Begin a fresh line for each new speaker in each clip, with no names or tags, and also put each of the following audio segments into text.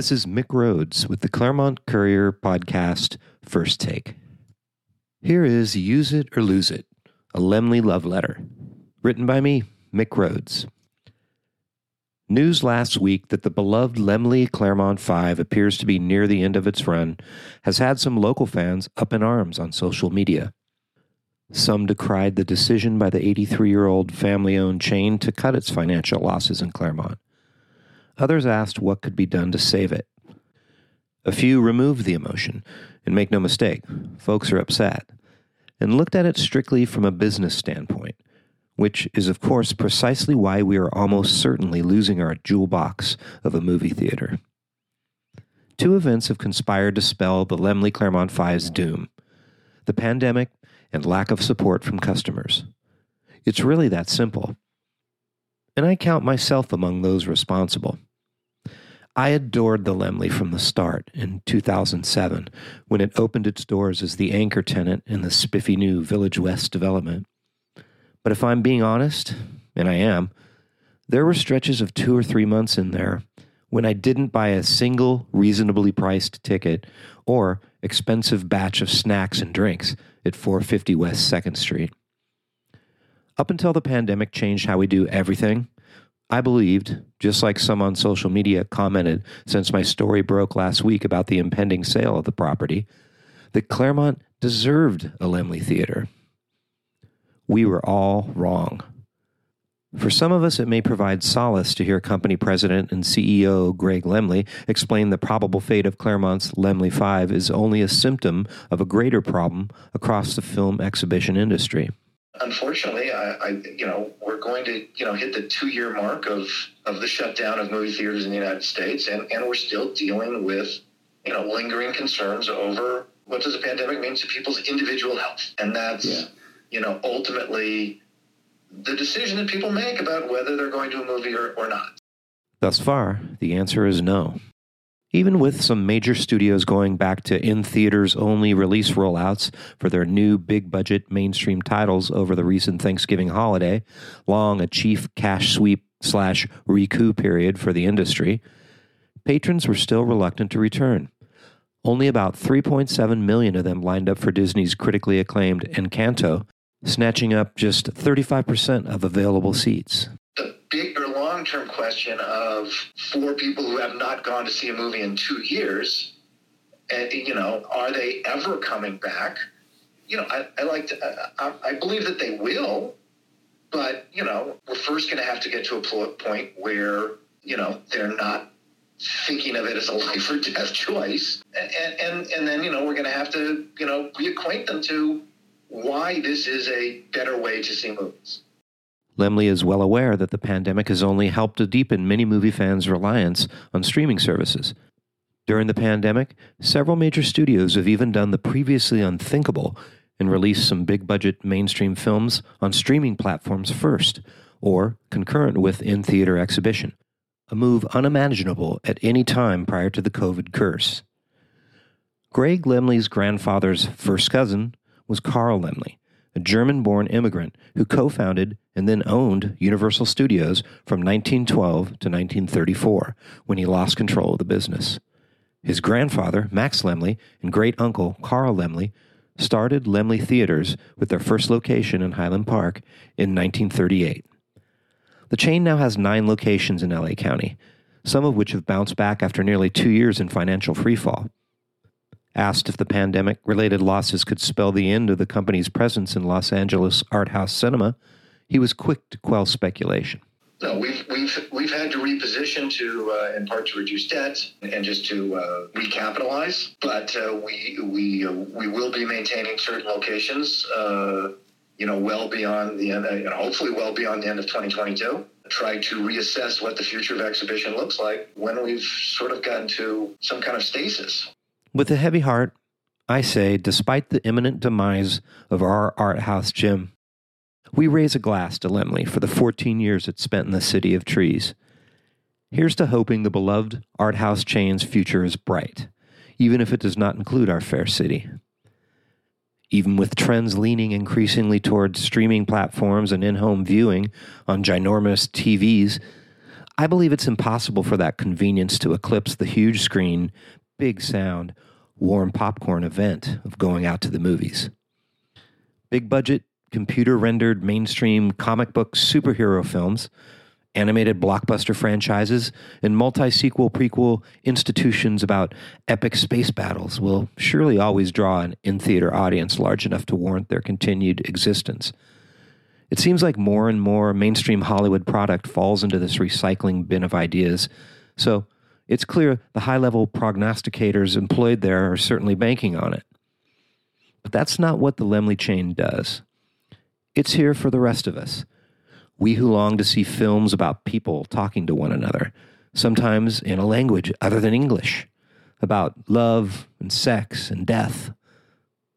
This is Mick Rhodes with the Claremont Courier podcast First Take. Here is Use It or Lose It, a Laemmle love letter, written by me, Mick Rhodes. News last week that the beloved Laemmle Claremont 5 appears to be near the end of its run has had some local fans up in arms on social media. Some decried the decision by the 83 year old family owned chain to cut its financial losses in Claremont. Others asked what could be done to save it. A few removed the emotion, and make no mistake, folks are upset, and looked at it strictly from a business standpoint, which is, of course, precisely why we are almost certainly losing our jewel box of a movie theater. Two events have conspired to spell the Laemmle Claremont Five's doom the pandemic and lack of support from customers. It's really that simple. And I count myself among those responsible. I adored the Laemmle from the start in 2007 when it opened its doors as the anchor tenant in the spiffy new Village West development. But if I'm being honest, and I am, there were stretches of two or three months in there when I didn't buy a single reasonably priced ticket or expensive batch of snacks and drinks at 450 West 2nd Street. Up until the pandemic changed how we do everything, I believed, just like some on social media commented since my story broke last week about the impending sale of the property, that Claremont deserved a Laemmle Theater. We were all wrong. For some of us, it may provide solace to hear company president and CEO Greg Laemmle explain the probable fate of Claremont's Laemmle 5 is only a symptom of a greater problem across the film exhibition industry
unfortunately, I, I, you know, we're going to, you know, hit the two-year mark of of the shutdown of movie theaters in the United States, and and we're still dealing with, you know, lingering concerns over what does the pandemic mean to people's individual health, and that's, yeah. you know, ultimately the decision that people make about whether they're going to a movie or, or not.
Thus far, the answer is no. Even with some major studios going back to in theaters only release rollouts for their new big budget mainstream titles over the recent Thanksgiving holiday, long a chief cash sweep slash recoup period for the industry, patrons were still reluctant to return. Only about 3.7 million of them lined up for Disney's critically acclaimed Encanto, snatching up just 35% of available seats
long term question of for people who have not gone to see a movie in two years, and, you know, are they ever coming back? You know, I, I like to, I, I believe that they will, but, you know, we're first going to have to get to a point where, you know, they're not thinking of it as a life or death choice. And, and, and then, you know, we're going to have to, you know, reacquaint them to why this is a better way to see movies.
Laemmle is well aware that the pandemic has only helped to deepen many movie fans' reliance on streaming services. During the pandemic, several major studios have even done the previously unthinkable and released some big budget mainstream films on streaming platforms first, or concurrent with in theater exhibition, a move unimaginable at any time prior to the COVID curse. Greg Laemmle's grandfather's first cousin was Carl Laemmle, a German born immigrant who co founded and then owned Universal Studios from 1912 to 1934 when he lost control of the business. His grandfather, Max Laemmle, and great uncle, Carl Laemmle, started Laemmle Theaters with their first location in Highland Park in 1938. The chain now has nine locations in LA County, some of which have bounced back after nearly two years in financial freefall. Asked if the pandemic related losses could spell the end of the company's presence in Los Angeles art house cinema, he was quick to quell speculation.
No, we've we've we've had to reposition to uh, in part to reduce debt and just to uh, recapitalize. But uh, we we uh, we will be maintaining certain locations, uh, you know, well beyond the end, and hopefully well beyond the end of 2022. Try to reassess what the future of exhibition looks like when we've sort of gotten to some kind of stasis.
With a heavy heart, I say, despite the imminent demise of our art house gym, we raise a glass to Laemmle for the 14 years it spent in the city of trees. Here's to hoping the beloved art house chain's future is bright, even if it does not include our fair city. Even with trends leaning increasingly towards streaming platforms and in home viewing on ginormous TVs, I believe it's impossible for that convenience to eclipse the huge screen, big sound, warm popcorn event of going out to the movies. Big budget, computer rendered mainstream comic book superhero films, animated blockbuster franchises, and multi sequel prequel institutions about epic space battles will surely always draw an in theater audience large enough to warrant their continued existence. It seems like more and more mainstream Hollywood product falls into this recycling bin of ideas. So it's clear the high level prognosticators employed there are certainly banking on it. But that's not what the Laemmle chain does. It's here for the rest of us. We who long to see films about people talking to one another, sometimes in a language other than English, about love and sex and death,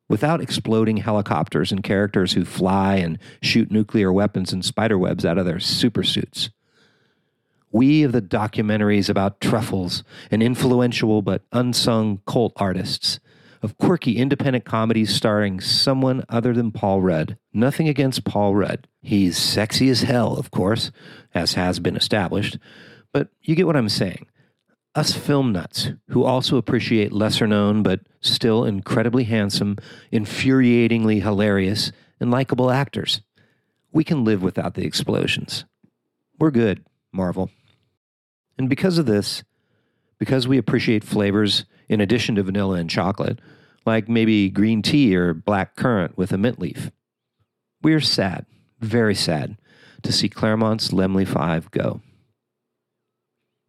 without exploding helicopters and characters who fly and shoot nuclear weapons and spiderwebs out of their supersuits. We of the documentaries about truffles and influential but unsung cult artists, of quirky independent comedies starring someone other than Paul Rudd. Nothing against Paul Rudd. He's sexy as hell, of course, as has been established, but you get what I'm saying us film nuts who also appreciate lesser known but still incredibly handsome, infuriatingly hilarious, and likable actors. We can live without the explosions. We're good, Marvel. And because of this, because we appreciate flavors in addition to vanilla and chocolate, like maybe green tea or black currant with a mint leaf, we are sad, very sad, to see Claremont's Laemmle 5 go.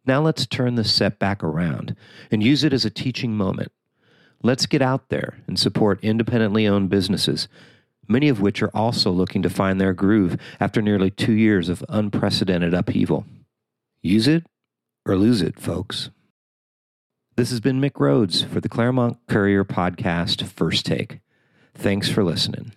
Now let's turn the setback around and use it as a teaching moment. Let's get out there and support independently owned businesses, many of which are also looking to find their groove after nearly two years of unprecedented upheaval. Use it or lose it, folks. This has been Mick Rhodes for the Claremont Courier Podcast First Take. Thanks for listening.